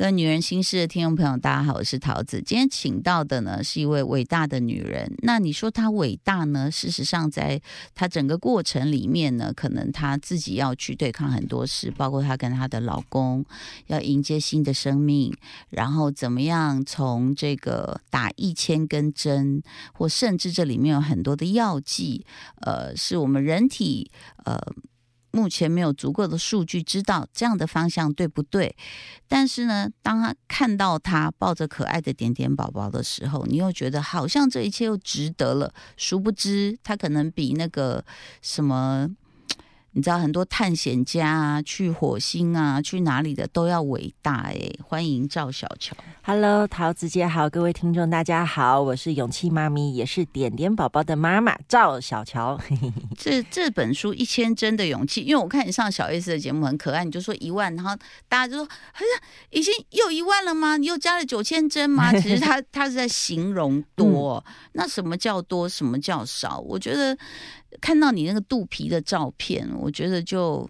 跟女人心事的听众朋友，大家好，我是桃子。今天请到的呢是一位伟大的女人。那你说她伟大呢？事实上，在她整个过程里面呢，可能她自己要去对抗很多事，包括她跟她的老公要迎接新的生命，然后怎么样从这个打一千根针，或甚至这里面有很多的药剂，呃，是我们人体呃。目前没有足够的数据知道这样的方向对不对，但是呢，当他看到他抱着可爱的点点宝宝的时候，你又觉得好像这一切又值得了。殊不知，他可能比那个什么。你知道很多探险家啊，去火星啊，去哪里的都要伟大哎！欢迎赵小乔，Hello，桃子姐好，各位听众大家好，我是勇气妈咪，也是点点宝宝的妈妈赵小乔。这这本书一千帧的勇气，因为我看你上小 S 的节目很可爱，你就说一万，然后大家就说，哎呀，已经又一万了吗？你又加了九千帧吗？其实他 他是在形容多，那什么叫多，什么叫少？我觉得。看到你那个肚皮的照片，我觉得就。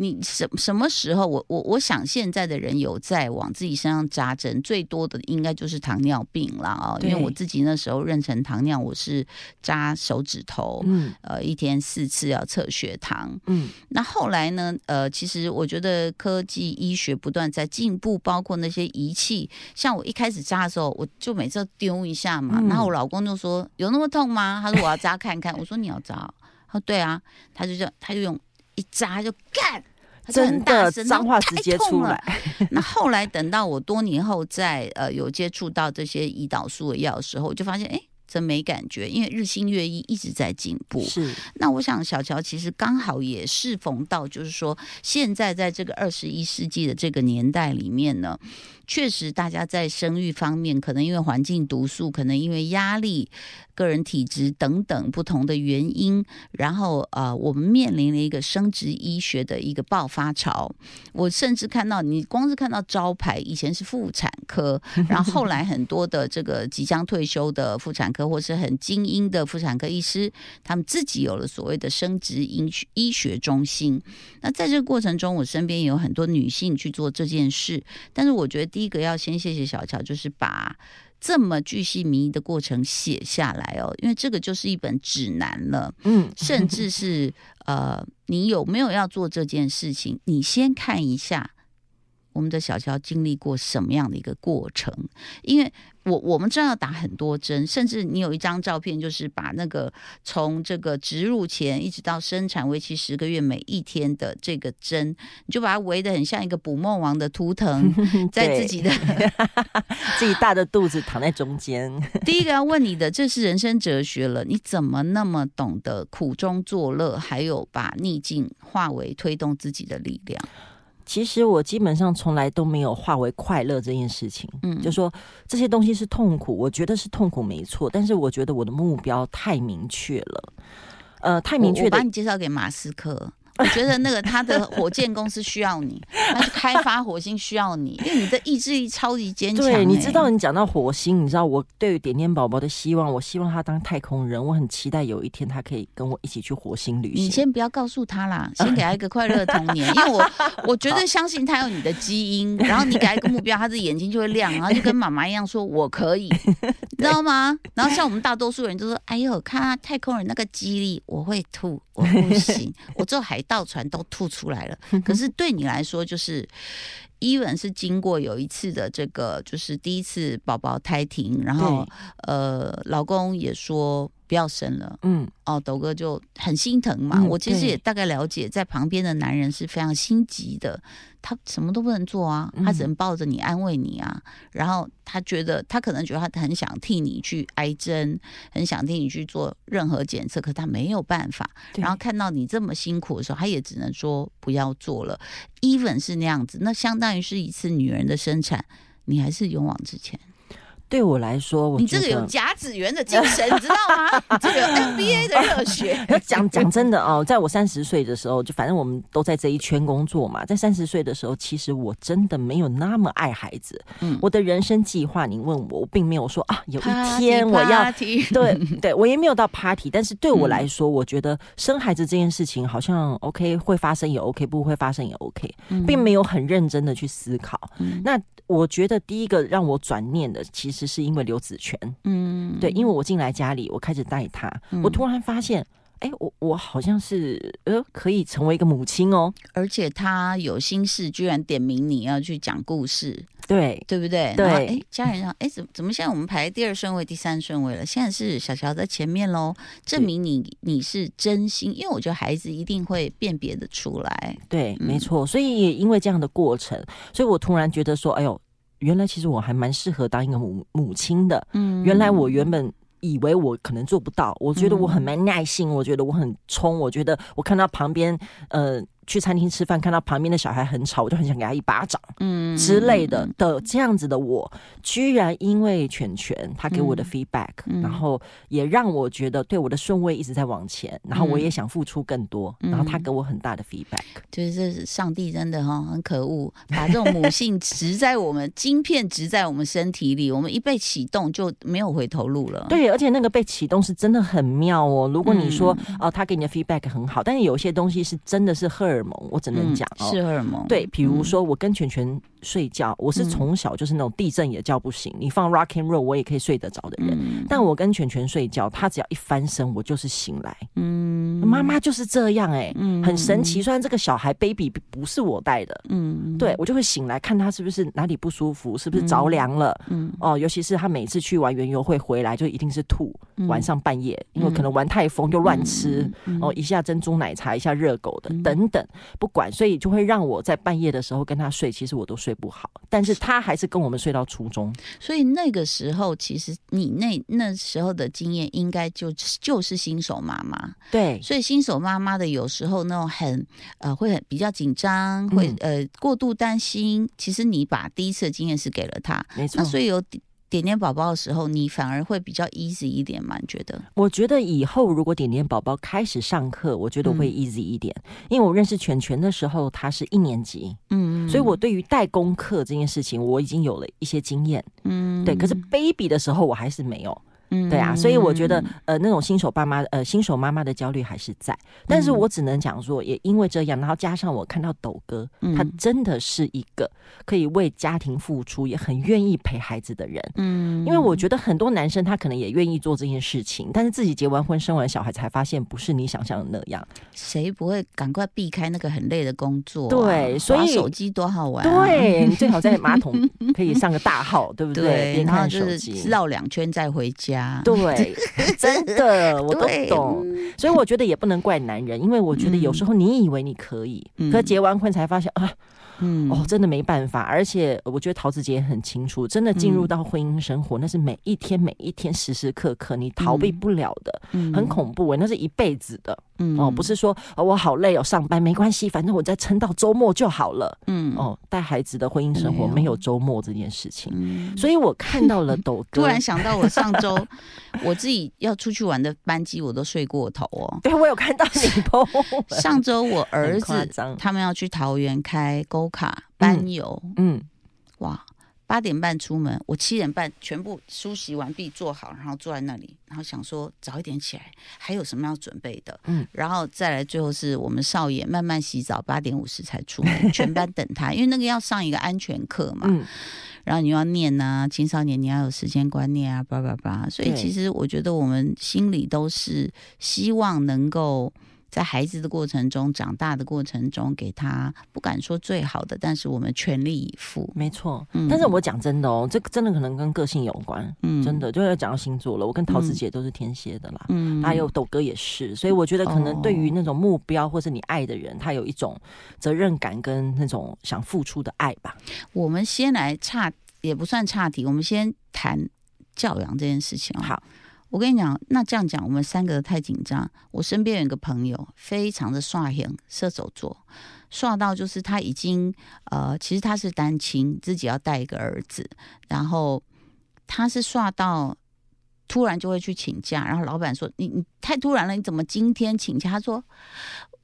你什什么时候？我我我想现在的人有在往自己身上扎针，最多的应该就是糖尿病了啊！因为我自己那时候妊娠糖尿，我是扎手指头，嗯，呃，一天四次要测血糖，嗯。那后来呢？呃，其实我觉得科技医学不断在进步，包括那些仪器。像我一开始扎的时候，我就每次丢一下嘛，然后我老公就说：“有那么痛吗？”他说：“我要扎看看。”我说：“你要扎？”他说：“对啊。”他就这样他就用。一扎就干，真的脏话直接出来。那后来等到我多年后在呃有接触到这些胰岛素的药的时候，我就发现哎，真没感觉，因为日新月异，一直在进步。是。那我想小乔其实刚好也适逢到，就是说现在在这个二十一世纪的这个年代里面呢。确实，大家在生育方面，可能因为环境毒素，可能因为压力、个人体质等等不同的原因，然后呃，我们面临了一个生殖医学的一个爆发潮。我甚至看到，你光是看到招牌，以前是妇产科，然后后来很多的这个即将退休的妇产科，或是很精英的妇产科医师，他们自己有了所谓的生殖医医学中心。那在这个过程中，我身边也有很多女性去做这件事，但是我觉得。第一个要先谢谢小乔，就是把这么巨细靡遗的过程写下来哦，因为这个就是一本指南了。嗯，甚至是呃，你有没有要做这件事情？你先看一下我们的小乔经历过什么样的一个过程，因为。我我们知道要打很多针，甚至你有一张照片，就是把那个从这个植入前一直到生产为期十个月每一天的这个针，你就把它围的很像一个捕梦王的图腾，在自己的 自己大的肚子躺在中间。第一个要问你的，这是人生哲学了，你怎么那么懂得苦中作乐，还有把逆境化为推动自己的力量？其实我基本上从来都没有化为快乐这件事情，嗯，就说这些东西是痛苦，我觉得是痛苦没错，但是我觉得我的目标太明确了，呃，太明确。我把你介绍给马斯克。我觉得那个他的火箭公司需要你，他去开发火星需要你，因为你的意志力超级坚强。对，你知道你讲到火星，你知道我对于点点宝宝的希望，我希望他当太空人，我很期待有一天他可以跟我一起去火星旅行。你先不要告诉他啦，先给他一个快乐的童年，因为我 我绝对相信他有你的基因，然后你给他一个目标，他的眼睛就会亮，然后就跟妈妈一样说我可以，你知道吗？然后像我们大多数人都说，哎呦，看太空人那个激励，我会吐，我不行，我坐海。盗船都吐出来了，可是对你来说，就是伊文是经过有一次的这个，就是第一次宝宝胎停，然后呃，老公也说。不要生了，嗯，哦，斗哥就很心疼嘛。我其实也大概了解，在旁边的男人是非常心急的，他什么都不能做啊，他只能抱着你安慰你啊。然后他觉得，他可能觉得他很想替你去挨针，很想替你去做任何检测，可他没有办法。然后看到你这么辛苦的时候，他也只能说不要做了。even 是那样子，那相当于是一次女人的生产，你还是勇往直前。对我来说，我你这个有 甲子园的精神，你知道吗？你这个有 NBA 的热血。讲讲真的哦，在我三十岁的时候，就反正我们都在这一圈工作嘛。在三十岁的时候，其实我真的没有那么爱孩子。嗯，我的人生计划，你问我，我并没有说啊，有一天我要 对对，我也没有到 party。但是对我来说，我觉得生孩子这件事情好像 OK，会发生也 OK，不会发生也 OK，并没有很认真的去思考。那我觉得第一个让我转念的，其实是因为刘子权，嗯，对，因为我进来家里，我开始带他，我突然发现，哎，我我好像是呃，可以成为一个母亲哦，而且他有心事，居然点名你要去讲故事，对，对不对？对，哎，家人上，哎，怎怎么现在我们排第二顺位、第三顺位了？现在是小乔在前面喽，证明你你是真心，因为我觉得孩子一定会辨别的出来，对，没错，所以也因为这样的过程，所以我突然觉得说，哎呦。原来其实我还蛮适合当一个母母亲的。嗯，原来我原本以为我可能做不到，我觉得我很没耐性，我觉得我很冲，我觉得我看到旁边呃。去餐厅吃饭，看到旁边的小孩很吵，我就很想给他一巴掌，嗯之类的的这样子的我，居然因为犬犬他给我的 feedback，然后也让我觉得对我的顺位一直在往前，然后我也想付出更多，然后他给我很大的 feedback，就是上帝真的哈很可恶，把这种母性植在我们晶片植在我们身体里，我们一被启动就没有回头路了。对，而且那个被启动是真的很妙哦。如果你说哦，他给你的 feedback 很好，但是有些东西是真的是荷尔。蒙，我只能讲哦，是荷尔蒙。对，比如说我跟全全睡觉，我是从小就是那种地震也叫不醒，你放 rock and roll 我也可以睡得着的人。但我跟全全睡觉，他只要一翻身，我就是醒来。嗯，妈妈就是这样哎，很神奇。虽然这个小孩 baby 不是我带的，嗯，对我就会醒来看他是不是哪里不舒服，是不是着凉了。嗯，哦，尤其是他每次去玩园游会回来，就一定是吐。晚上半夜，因为可能玩太疯就乱吃，哦，一下珍珠奶茶，一下热狗的等等。不管，所以就会让我在半夜的时候跟他睡，其实我都睡不好。但是他还是跟我们睡到初中。所以那个时候，其实你那那时候的经验，应该就就是新手妈妈。对，所以新手妈妈的有时候那种很呃会很比较紧张，会呃过度担心。其实你把第一次的经验是给了他，没错。所以有。点点宝宝的时候，你反而会比较 easy 一点嘛？你觉得？我觉得以后如果点点宝宝开始上课，我觉得会 easy 一点，因为我认识全全的时候，他是一年级，嗯，所以我对于代功课这件事情，我已经有了一些经验，嗯，对。可是 baby 的时候，我还是没有。嗯，对啊，所以我觉得，呃，那种新手爸妈，呃，新手妈妈的焦虑还是在，但是我只能讲说，也因为这样，然后加上我看到斗哥，他真的是一个可以为家庭付出，也很愿意陪孩子的人，嗯，因为我觉得很多男生他可能也愿意做这件事情，但是自己结完婚生完小孩才发现不是你想象的那样，谁不会赶快避开那个很累的工作？对，所以手机多好玩，对你最好在马桶 可以上个大号，对不对？然后就是绕两圈再回家。对，真的我都懂，所以我觉得也不能怪男人，因为我觉得有时候你以为你可以，可结完婚才发现啊。嗯，哦，真的没办法，而且我觉得桃子姐也很清楚，真的进入到婚姻生活，那是每一天每一天时时刻刻你逃避不了的，嗯。很恐怖哎，那是一辈子的，嗯。哦，不是说哦我好累哦，上班没关系，反正我再撑到周末就好了，嗯，哦，带孩子的婚姻生活没有周末这件事情，所以我看到了 抖哥，突然想到我上周 我自己要出去玩的班机，我都睡过头哦，对我有看到你，上周我儿子他们要去桃园开沟。卡班游，嗯，哇，八点半出门，我七点半全部梳洗完毕，做好，然后坐在那里，然后想说早一点起来，还有什么要准备的，嗯，然后再来，最后是我们少爷慢慢洗澡，八点五十才出门，全班等他，因为那个要上一个安全课嘛，嗯，然后你要念呐，青少年你要有时间观念啊，叭叭叭，所以其实我觉得我们心里都是希望能够。在孩子的过程中，长大的过程中，给他不敢说最好的，但是我们全力以赴。没错，嗯但是我讲真的哦，这个真的可能跟个性有关。嗯，真的就要讲到星座了。我跟桃子姐都是天蝎的啦，嗯，还有斗哥也是，所以我觉得可能对于那种目标或是你爱的人，他有一种责任感跟那种想付出的爱吧。我们先来差也不算差题，我们先谈教养这件事情好。我跟你讲，那这样讲，我们三个太紧张。我身边有一个朋友，非常的帅型，射手座，帅到就是他已经呃，其实他是单亲，自己要带一个儿子，然后他是刷到突然就会去请假，然后老板说：“你你太突然了，你怎么今天请假？”他说：“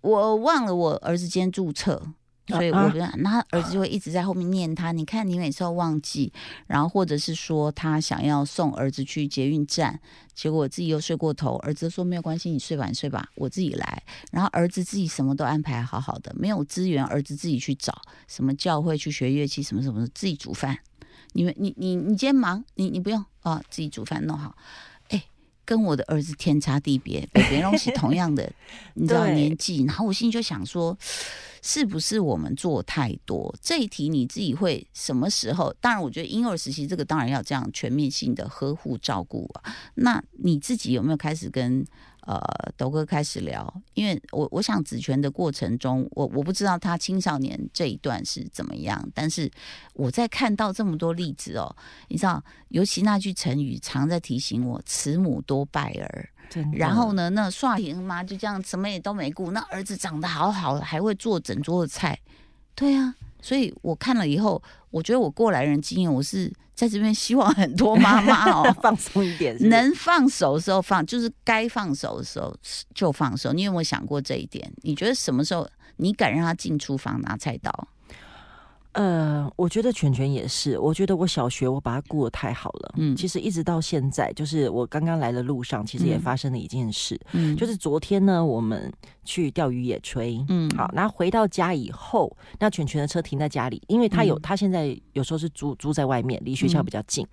我忘了我儿子今天注册。”所以我觉得，那儿子就会一直在后面念他。你看，你每次都忘记，然后或者是说他想要送儿子去捷运站，结果自己又睡过头。儿子说没有关系，你睡吧，你睡吧，我自己来。然后儿子自己什么都安排好好的，没有资源，儿子自己去找什么教会去学乐器，什么什么，自己煮饭。你们，你你你今天忙，你你不用啊，自己煮饭弄好。哎，跟我的儿子天差地别，别别东西同样的，你知道年纪，然后我心里就想说。是不是我们做太多？这一题你自己会什么时候？当然，我觉得婴儿时期这个当然要这样全面性的呵护照顾啊。那你自己有没有开始跟呃斗哥开始聊？因为我我想子权的过程中，我我不知道他青少年这一段是怎么样，但是我在看到这么多例子哦，你知道，尤其那句成语常在提醒我：慈母多败儿。然后呢？那刷赢妈就这样，什么也都没顾。那儿子长得好好的，还会做整桌的菜。对啊，所以我看了以后，我觉得我过来人经验，我是在这边希望很多妈妈哦 放松一点，能放手的时候放，就是该放手的时候就放手。你有没有想过这一点？你觉得什么时候你敢让他进厨房拿菜刀？呃，我觉得全全也是。我觉得我小学我把他顾得太好了。嗯，其实一直到现在，就是我刚刚来的路上，其实也发生了一件事。嗯，就是昨天呢，我们去钓鱼野炊。嗯，好，然后回到家以后，那全全的车停在家里，因为他有他现在有时候是租租在外面，离学校比较近。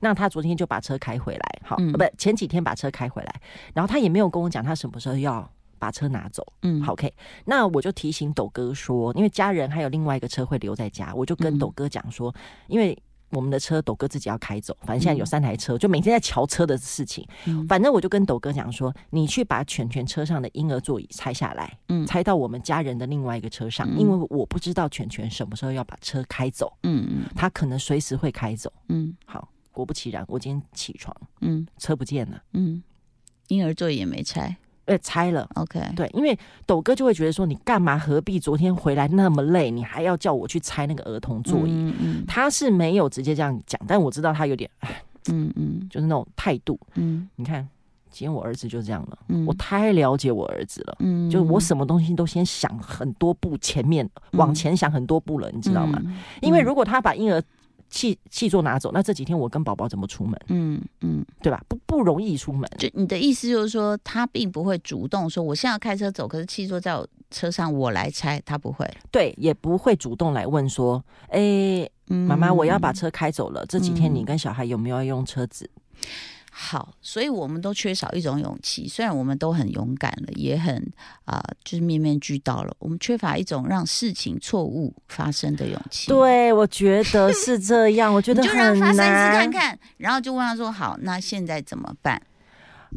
那他昨天就把车开回来，好，不，前几天把车开回来，然后他也没有跟我讲他什么时候要。把车拿走，嗯，好，K，那我就提醒斗哥说，因为家人还有另外一个车会留在家，我就跟斗哥讲说，因为我们的车斗哥自己要开走，反正现在有三台车，就每天在瞧车的事情，反正我就跟斗哥讲说，你去把全全车上的婴儿座椅拆下来，嗯，拆到我们家人的另外一个车上，因为我不知道全全什么时候要把车开走，嗯嗯，他可能随时会开走，嗯，好，果不其然，我今天起床，嗯，车不见了，嗯，婴儿座椅也没拆。呃，拆了，OK，对，因为斗哥就会觉得说，你干嘛何必昨天回来那么累，你还要叫我去拆那个儿童座椅？嗯嗯，他是没有直接这样讲，但我知道他有点，嗯嗯，就是那种态度。嗯，你看，今天我儿子就这样了，我太了解我儿子了，嗯，就我什么东西都先想很多步前面，往前想很多步了，你知道吗？因为如果他把婴儿。气气座拿走，那这几天我跟宝宝怎么出门？嗯嗯，对吧？不不容易出门。就你的意思就是说，他并不会主动说我现在要开车走，可是气座在我车上，我来拆，他不会。对，也不会主动来问说，哎，妈妈，我要把车开走了，这几天你跟小孩有没有要用车子？好，所以我们都缺少一种勇气。虽然我们都很勇敢了，也很啊，就是面面俱到了，我们缺乏一种让事情错误发生的勇气。对，我觉得是这样。我觉得就让发生一次看看，然后就问他说：“好，那现在怎么办？”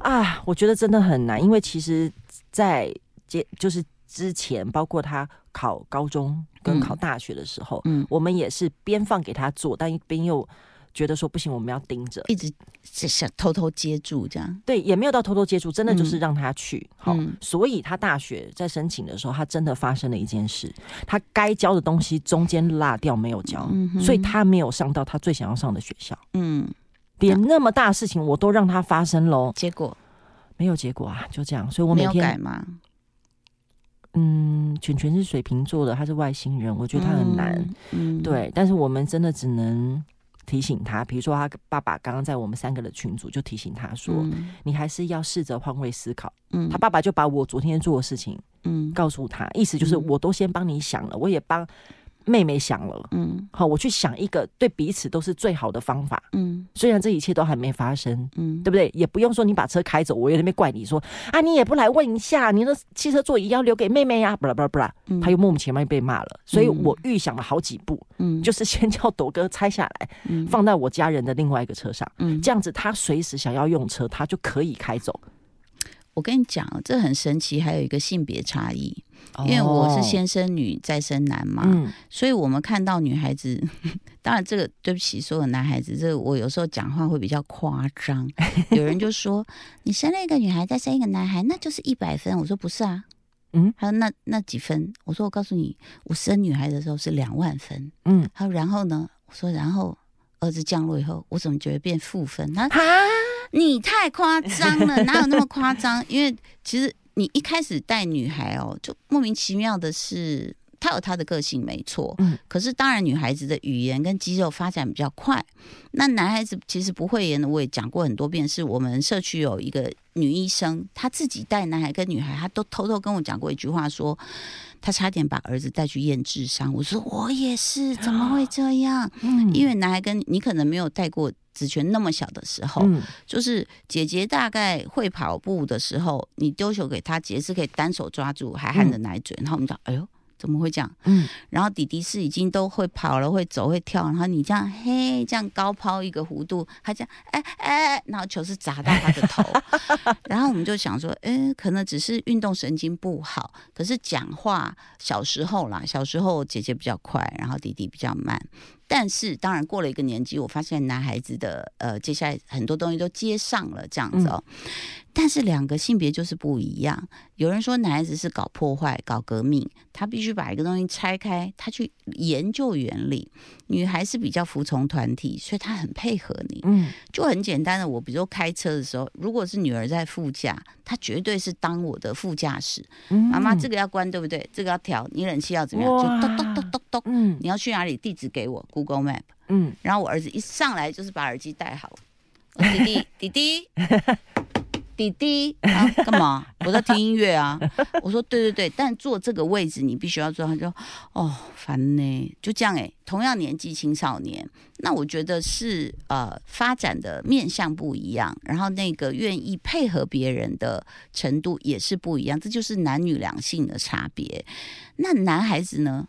啊，我觉得真的很难，因为其实，在接就是之前，包括他考高中跟考大学的时候，嗯，我们也是边放给他做，但一边又。觉得说不行，我们要盯着，一直想偷偷接住这样。对，也没有到偷偷接住，真的就是让他去。好，所以他大学在申请的时候，他真的发生了一件事，他该交的东西中间落掉没有交，所以他没有上到他最想要上的学校。嗯，连那么大事情我都让他发生喽，结果没有结果啊，就这样。所以我每天改吗？嗯，全全是水瓶座的，他是外星人，我觉得他很难。嗯，对，但是我们真的只能。提醒他，比如说他爸爸刚刚在我们三个的群组就提醒他说：“你还是要试着换位思考。”嗯，他爸爸就把我昨天做的事情，嗯，告诉他，意思就是我都先帮你想了，我也帮。妹妹想了，嗯，好，我去想一个对彼此都是最好的方法，嗯，虽然这一切都还没发生，嗯，对不对？也不用说你把车开走，我也那边怪你说啊，你也不来问一下，你的汽车座椅要留给妹妹呀，不啦不啦不啦，他又莫名其妙被骂了，所以我预想了好几步，嗯，就是先叫朵哥拆下来，嗯，放在我家人的另外一个车上，嗯，这样子他随时想要用车，他就可以开走。我跟你讲，这很神奇，还有一个性别差异。因为我是先生女再生男嘛，所以我们看到女孩子，当然这个对不起所有男孩子，这个我有时候讲话会比较夸张。有人就说你生了一个女孩再生一个男孩，那就是一百分。我说不是啊，嗯，他说那那几分？我说我告诉你，我生女孩的时候是两万分。嗯，他说然后呢？我说然后儿子降落以后，我怎么觉得变负分？他你太夸张了，哪有那么夸张？因为其实你一开始带女孩哦，就莫名其妙的是。她有他的个性，没错。嗯，可是当然，女孩子的语言跟肌肉发展比较快。那男孩子其实不会言的，我也讲过很多遍。是我们社区有一个女医生，她自己带男孩跟女孩，她都偷偷跟我讲过一句话，说她差点把儿子带去验智商。我说我也是，怎么会这样？嗯，因为男孩跟你可能没有带过子权那么小的时候，就是姐姐大概会跑步的时候，你丢球给她，姐姐是可以单手抓住，还含着奶嘴，然后我们讲，哎呦。怎么会这样？嗯，然后弟弟是已经都会跑了，会走会跳，然后你这样嘿，这样高抛一个弧度，他这样哎哎，然后球是砸到他的头，然后我们就想说，哎，可能只是运动神经不好，可是讲话小时候啦，小时候姐姐比较快，然后弟弟比较慢。但是，当然过了一个年纪，我发现男孩子的呃，接下来很多东西都接上了这样子哦。但是两个性别就是不一样。有人说男孩子是搞破坏、搞革命，他必须把一个东西拆开，他去研究原理。女孩是比较服从团体，所以她很配合你。嗯，就很简单的，我比如说开车的时候，如果是女儿在副驾，她绝对是当我的副驾驶。妈妈，这个要关对不对？这个要调，你冷气要怎么样？就咚咚咚咚咚。嗯，你要去哪里？地址给我，Google Map。嗯，然后我儿子一上来就是把耳机戴好，弟弟 弟弟。弟弟啊，干嘛？我在听音乐啊。我说对对对，但坐这个位置你必须要坐。他就哦烦呢，就这样哎。同样年纪青少年，那我觉得是呃发展的面向不一样，然后那个愿意配合别人的程度也是不一样，这就是男女两性的差别。那男孩子呢？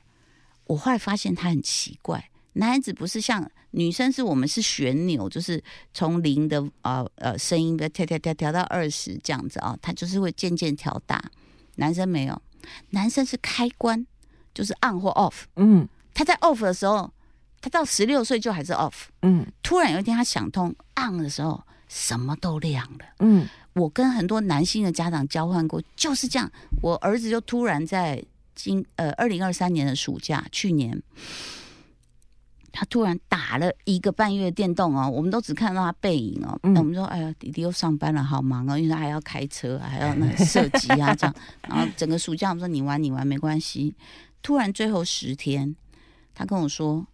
我后来发现他很奇怪。男孩子不是像女生，是我们是旋钮，就是从零的呃呃声音的调调调调到二十这样子啊，他就是会渐渐调大。男生没有，男生是开关，就是 on 或 off。嗯，他在 off 的时候，他到十六岁就还是 off。嗯，突然有一天他想通 on 的时候，什么都亮了。嗯，我跟很多男性的家长交换过，就是这样。我儿子就突然在今呃二零二三年的暑假，去年。他突然打了一个半月电动哦，我们都只看到他背影哦。那我们说，哎呀，弟弟又上班了，好忙哦，因为他还要开车，还要那射击啊这样。然后整个暑假，我们说你玩你玩没关系。突然最后十天，他跟我说：“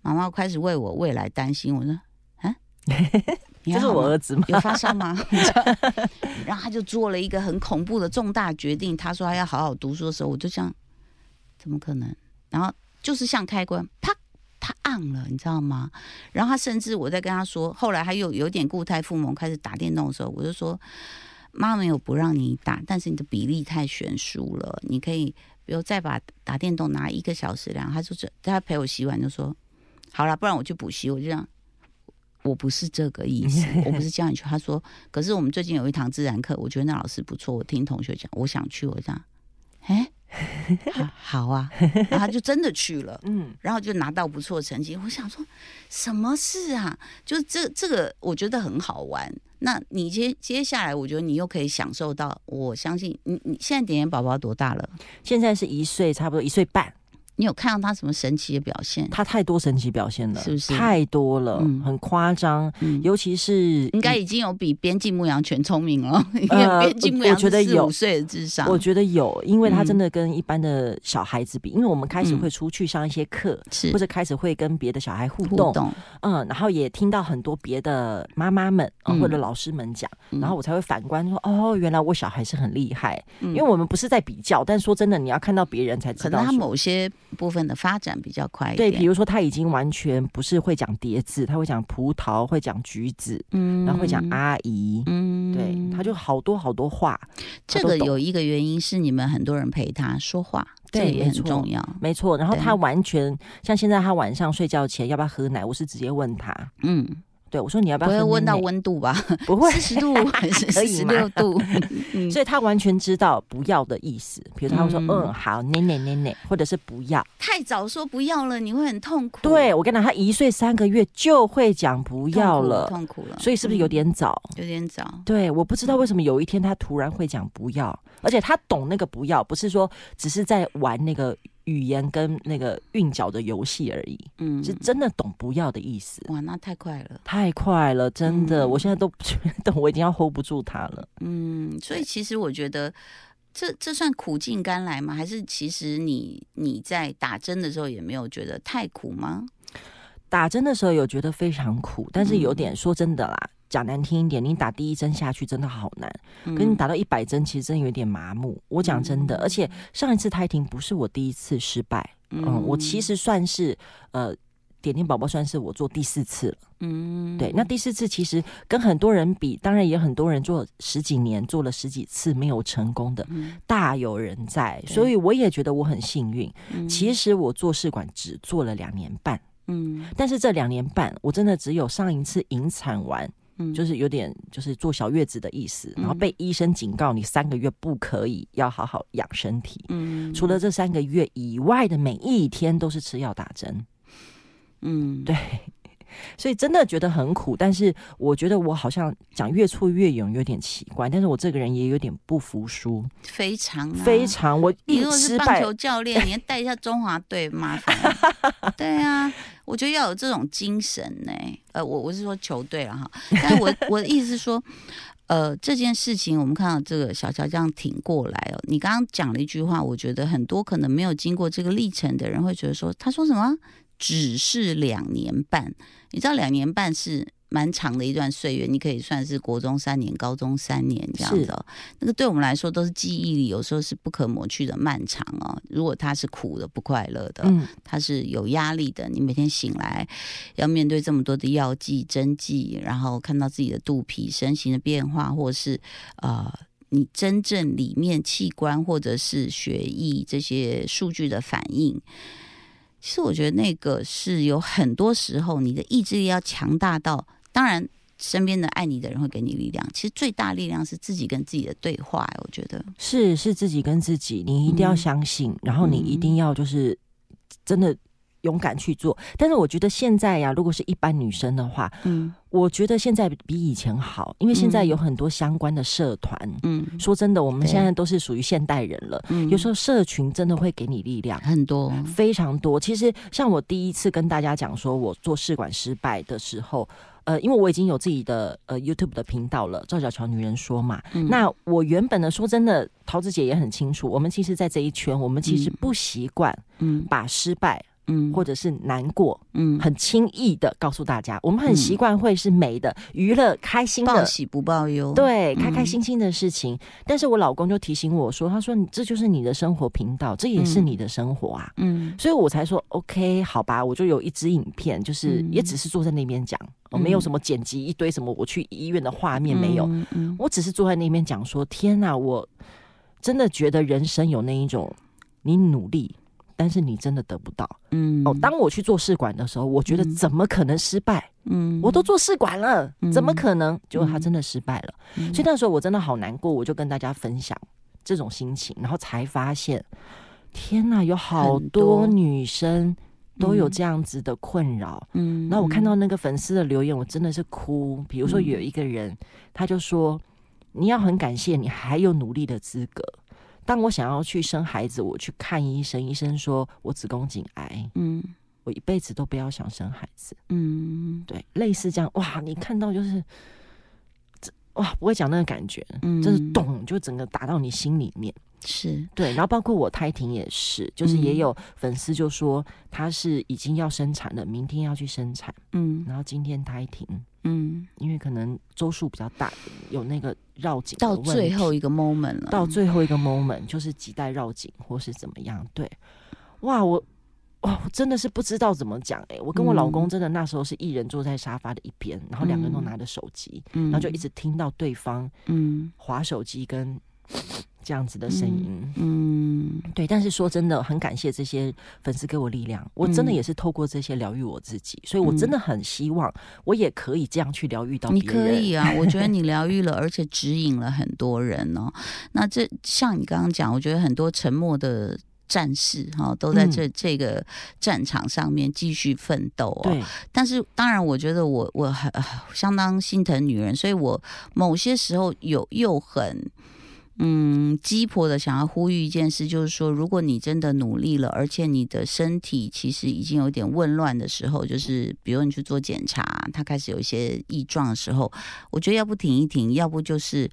妈妈，我开始为我未来担心。”我说：“啊，这是我儿子吗？有发烧吗？”然后他就做了一个很恐怖的重大决定。他说他要好好读书的时候，我就这样，怎么可能？然后就是像开关，啪。暗了，你知道吗？然后他甚至我在跟他说，后来他又有点固态附萌，开始打电动的时候，我就说：“妈没有不让你打，但是你的比例太悬殊了。你可以，比如再把打电动拿一个小时量。”他就是他陪我洗碗，就说：“好了，不然我去补习。”我就这样，我不是这个意思，我不是叫你去。他说：“可是我们最近有一堂自然课，我觉得那老师不错，我听同学讲，我想去。”我这样，哎。好啊，然后就真的去了，嗯，然后就拿到不错成绩。我想说，什么事啊？就是这这个，我觉得很好玩。那你接接下来，我觉得你又可以享受到。我相信你，你现在点点宝宝多大了？现在是一岁，差不多一岁半。你有看到他什么神奇的表现？他太多神奇表现了，是不是？太多了，很夸张。尤其是应该已经有比边境牧羊犬聪明了。呃，边境牧羊犬四五岁的智商，我觉得有，因为他真的跟一般的小孩子比。因为我们开始会出去上一些课，是或者开始会跟别的小孩互动，嗯，然后也听到很多别的妈妈们或者老师们讲，然后我才会反观说，哦，原来我小孩是很厉害。因为我们不是在比较，但说真的，你要看到别人才知道，他某些。部分的发展比较快一点，对，比如说他已经完全不是会讲叠字，他会讲葡萄，会讲橘子，嗯，然后会讲阿姨，嗯，对，他就好多好多话。这个有一个原因是你们很多人陪他说话，这也很重要，没错。然后他完全像现在，他晚上睡觉前要不要喝奶，我是直接问他，嗯。对，我说你要不要？不会问到温度吧？不会，四十度 还是四十六度？所以他完全知道不要的意思。比如他会说：“嗯，好，奶奶奶奶，或者是不要。”太早说不要了，你会很痛苦。对，我跟你讲，他一岁三个月就会讲不要了，痛苦了。所以是不是有点早？有点早。对，我不知道为什么有一天他突然会讲不要，而且他懂那个不要，不是说只是在玩那个。语言跟那个韵脚的游戏而已，嗯，是真的懂不要的意思。哇，那太快了，太快了，真的，我现在都觉 得我已经要 hold 不住他了。嗯，所以其实我觉得，这这算苦尽甘来吗？还是其实你你在打针的时候也没有觉得太苦吗？打针的时候有觉得非常苦，但是有点说真的啦。讲难听一点，你打第一针下去真的好难，跟你打到一百针，其实真有点麻木。我讲真的，而且上一次胎停不是我第一次失败，嗯，我其实算是呃，点点宝宝算是我做第四次了，嗯，对。那第四次其实跟很多人比，当然也很多人做十几年，做了十几次没有成功的，大有人在。所以我也觉得我很幸运。其实我做试管只做了两年半，嗯，但是这两年半我真的只有上一次引产完。嗯就是有点就是坐小月子的意思，然后被医生警告你三个月不可以，要好好养身体。嗯，除了这三个月以外的每一天都是吃药打针。嗯，对。所以真的觉得很苦，但是我觉得我好像讲越挫越勇有点奇怪，但是我这个人也有点不服输，非常非常。我你如果是棒球教练，你要带一下中华队，麻烦。对啊，我觉得要有这种精神呢。呃，我我是说球队了哈，但我我的意思是说，呃，这件事情我们看到这个小乔这样挺过来哦。你刚刚讲了一句话，我觉得很多可能没有经过这个历程的人会觉得说，他说什么？只是两年半，你知道两年半是蛮长的一段岁月，你可以算是国中三年、高中三年这样子。那个对我们来说都是记忆里有时候是不可抹去的漫长哦。如果他是苦的、不快乐的，嗯，他是有压力的。你每天醒来要面对这么多的药剂、针剂，然后看到自己的肚皮身形的变化，或是呃，你真正里面器官或者是血液这些数据的反应。其实我觉得那个是有很多时候，你的意志力要强大到，当然身边的爱你的人会给你力量。其实最大力量是自己跟自己的对话。我觉得是是自己跟自己，你一定要相信，然后你一定要就是真的。勇敢去做，但是我觉得现在呀，如果是一般女生的话，嗯，我觉得现在比以前好，因为现在有很多相关的社团，嗯，说真的，我们现在都是属于现代人了，嗯，有时候社群真的会给你力量。很多，非常多。其实像我第一次跟大家讲说我做试管失败的时候，呃，因为我已经有自己的呃 YouTube 的频道了，赵小乔女人说嘛，那我原本呢，说真的，桃子姐也很清楚，我们其实，在这一圈，我们其实不习惯，嗯，把失败。嗯，或者是难过，嗯，很轻易的告诉大家，我们很习惯会是美的、娱乐、开心的，报喜不报忧，对，开开心心的事情。但是我老公就提醒我说，他说你这就是你的生活频道，这也是你的生活啊，嗯，所以我才说 OK，好吧，我就有一支影片，就是也只是坐在那边讲，我没有什么剪辑一堆什么我去医院的画面没有，我只是坐在那边讲说，天哪，我真的觉得人生有那一种，你努力。但是你真的得不到，嗯哦。当我去做试管的时候，我觉得怎么可能失败？嗯，我都做试管了，怎么可能？结果他真的失败了。所以那时候我真的好难过，我就跟大家分享这种心情，然后才发现，天呐，有好多女生都有这样子的困扰。嗯，那我看到那个粉丝的留言，我真的是哭。比如说有一个人，他就说：“你要很感谢你还有努力的资格。”当我想要去生孩子，我去看医生，医生说我子宫颈癌，嗯，我一辈子都不要想生孩子，嗯，对，类似这样，哇，你看到就是，这哇，不会讲那个感觉，嗯，就是咚，就整个打到你心里面，是。对，然后包括我胎停也是，就是也有粉丝就说他是已经要生产了，明天要去生产，嗯，然后今天胎停。嗯，因为可能周数比较大，有那个绕颈到最后一个 moment 了，到最后一个 moment 就是几代绕颈或是怎么样？对，哇，我哇，我真的是不知道怎么讲哎，我跟我老公真的那时候是一人坐在沙发的一边，然后两个人都拿着手机，然后就一直听到对方嗯。划手机跟。这样子的声音，嗯，对，但是说真的，很感谢这些粉丝给我力量，我真的也是透过这些疗愈我自己，所以我真的很希望我也可以这样去疗愈到你可以啊，我觉得你疗愈了，而且指引了很多人哦。那这像你刚刚讲，我觉得很多沉默的战士哈，都在这这个战场上面继续奋斗哦。对，但是当然，我觉得我我很相当心疼女人，所以我某些时候有又很。嗯，鸡婆的想要呼吁一件事，就是说，如果你真的努力了，而且你的身体其实已经有点紊乱的时候，就是比如你去做检查，它开始有一些异状的时候，我觉得要不停一停，要不就是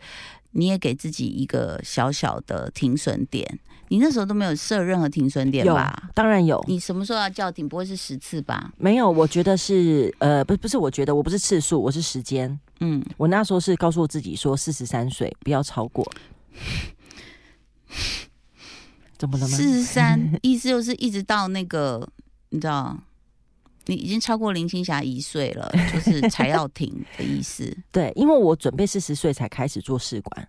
你也给自己一个小小的停损点。你那时候都没有设任何停损点吧？当然有。你什么时候要叫停？不会是十次吧？没有，我觉得是呃，不不是，我觉得我不是次数，我是时间。嗯，我那时候是告诉我自己说，四十三岁不要超过。怎么了吗？四十三，意思就是一直到那个，你知道，你已经超过林青霞一岁了，就是才要停的意思。对，因为我准备四十岁才开始做试管。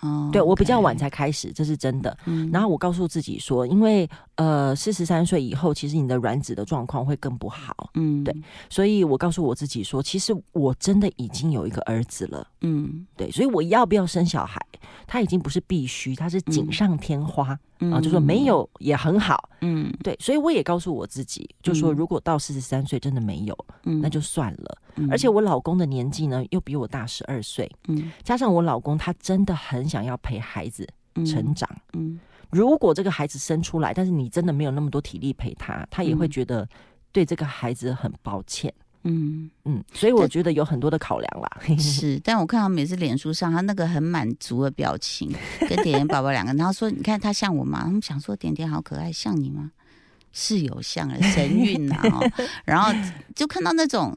哦，对我比较晚才开始，这是真的。嗯，然后我告诉自己说，因为呃，四十三岁以后，其实你的卵子的状况会更不好。嗯，对，所以我告诉我自己说，其实我真的已经有一个儿子了。嗯，对，所以我要不要生小孩，他已经不是必须，他是锦上添花。啊，就说没有也很好，嗯，对，所以我也告诉我自己，就说如果到四十三岁真的没有，嗯，那就算了。而且我老公的年纪呢，又比我大十二岁，嗯，加上我老公他真的很想要陪孩子成长，嗯，如果这个孩子生出来，但是你真的没有那么多体力陪他，他也会觉得对这个孩子很抱歉。嗯嗯，所以我觉得有很多的考量啦。是，但我看到每次脸书上他那个很满足的表情，跟点点宝宝两个，然后说：“你看他像我吗？”他们想说：“点点好可爱，像你吗？”是有像啊神韵呐，然后就看到那种。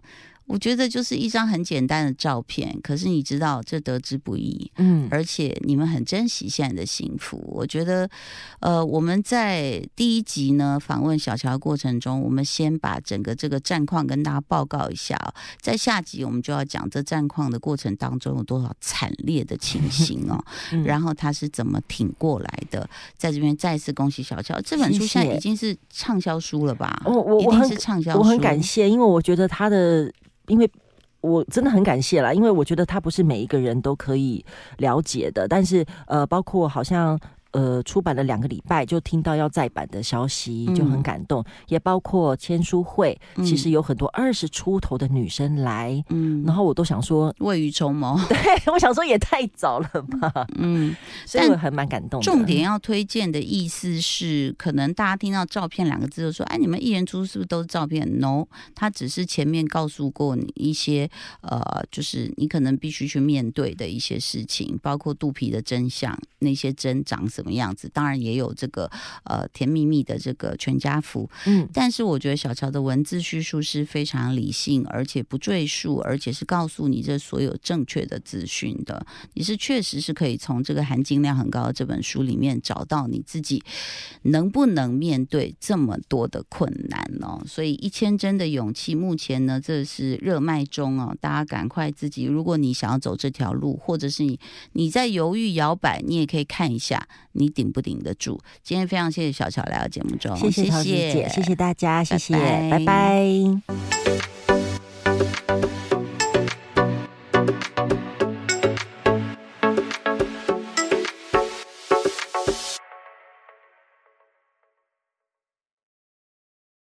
我觉得就是一张很简单的照片，可是你知道这得之不易，嗯，而且你们很珍惜现在的幸福。我觉得，呃，我们在第一集呢访问小乔的过程中，我们先把整个这个战况跟大家报告一下，在下集我们就要讲这战况的过程当中有多少惨烈的情 形哦，然后他是怎么挺过来的。在这边再次恭喜小乔，这本书现在已经是畅销书了吧？我我我很畅销，我很感谢，因为我觉得他的。因为我真的很感谢啦，因为我觉得他不是每一个人都可以了解的，但是呃，包括好像。呃，出版了两个礼拜就听到要再版的消息，就很感动。也包括签书会，其实有很多二十出头的女生来，嗯，然后我都想说未雨绸缪，对我想说也太早了吧，嗯，所以我还蛮感动。重点要推荐的意思是，可能大家听到照片两个字就说，哎，你们艺人出是不是都是照片？No，他只是前面告诉过你一些，呃，就是你可能必须去面对的一些事情，包括肚皮的真相，那些针长什。什么样子？当然也有这个呃甜蜜蜜的这个全家福，嗯，但是我觉得小乔的文字叙述是非常理性，而且不赘述，而且是告诉你这所有正确的资讯的。你是确实是可以从这个含金量很高的这本书里面找到你自己能不能面对这么多的困难哦。所以一千帧的勇气，目前呢这是热卖中哦，大家赶快自己，如果你想要走这条路，或者是你你在犹豫摇摆，你也可以看一下。你顶不顶得住？今天非常谢谢小乔来到节目中，谢谢桃姐，谢谢大家，谢谢，拜拜。